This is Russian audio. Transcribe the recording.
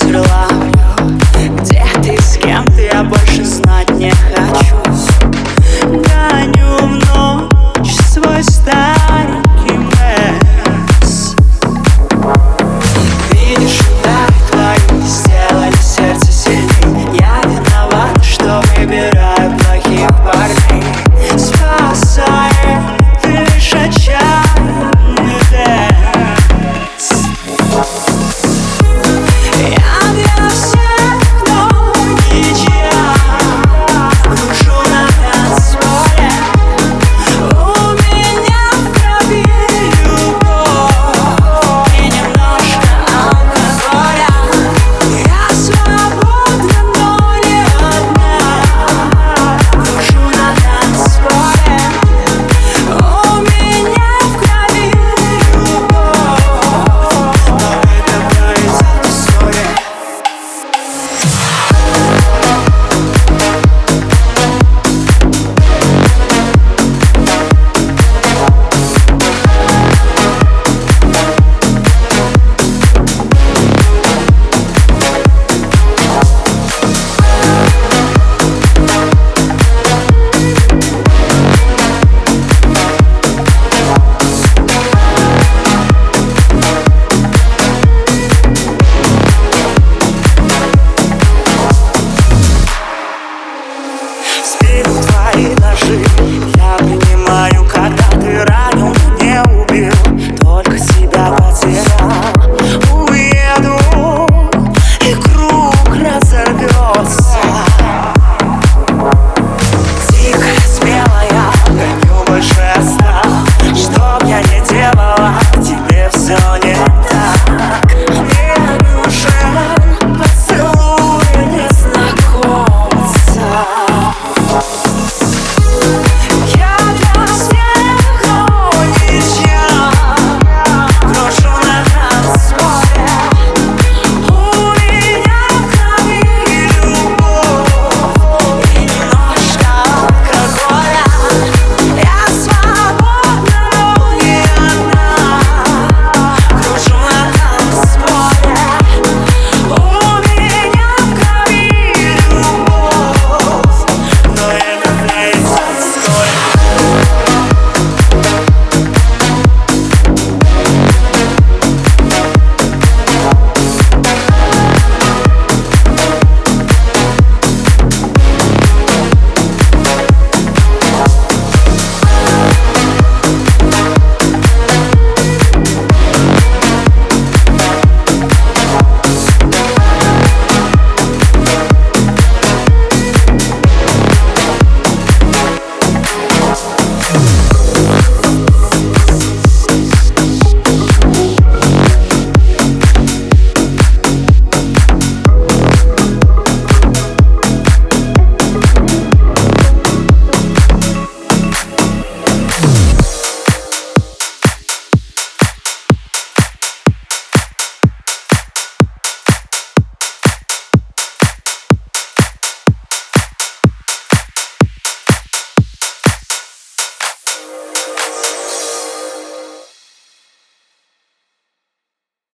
to the light. Твои ножи. Я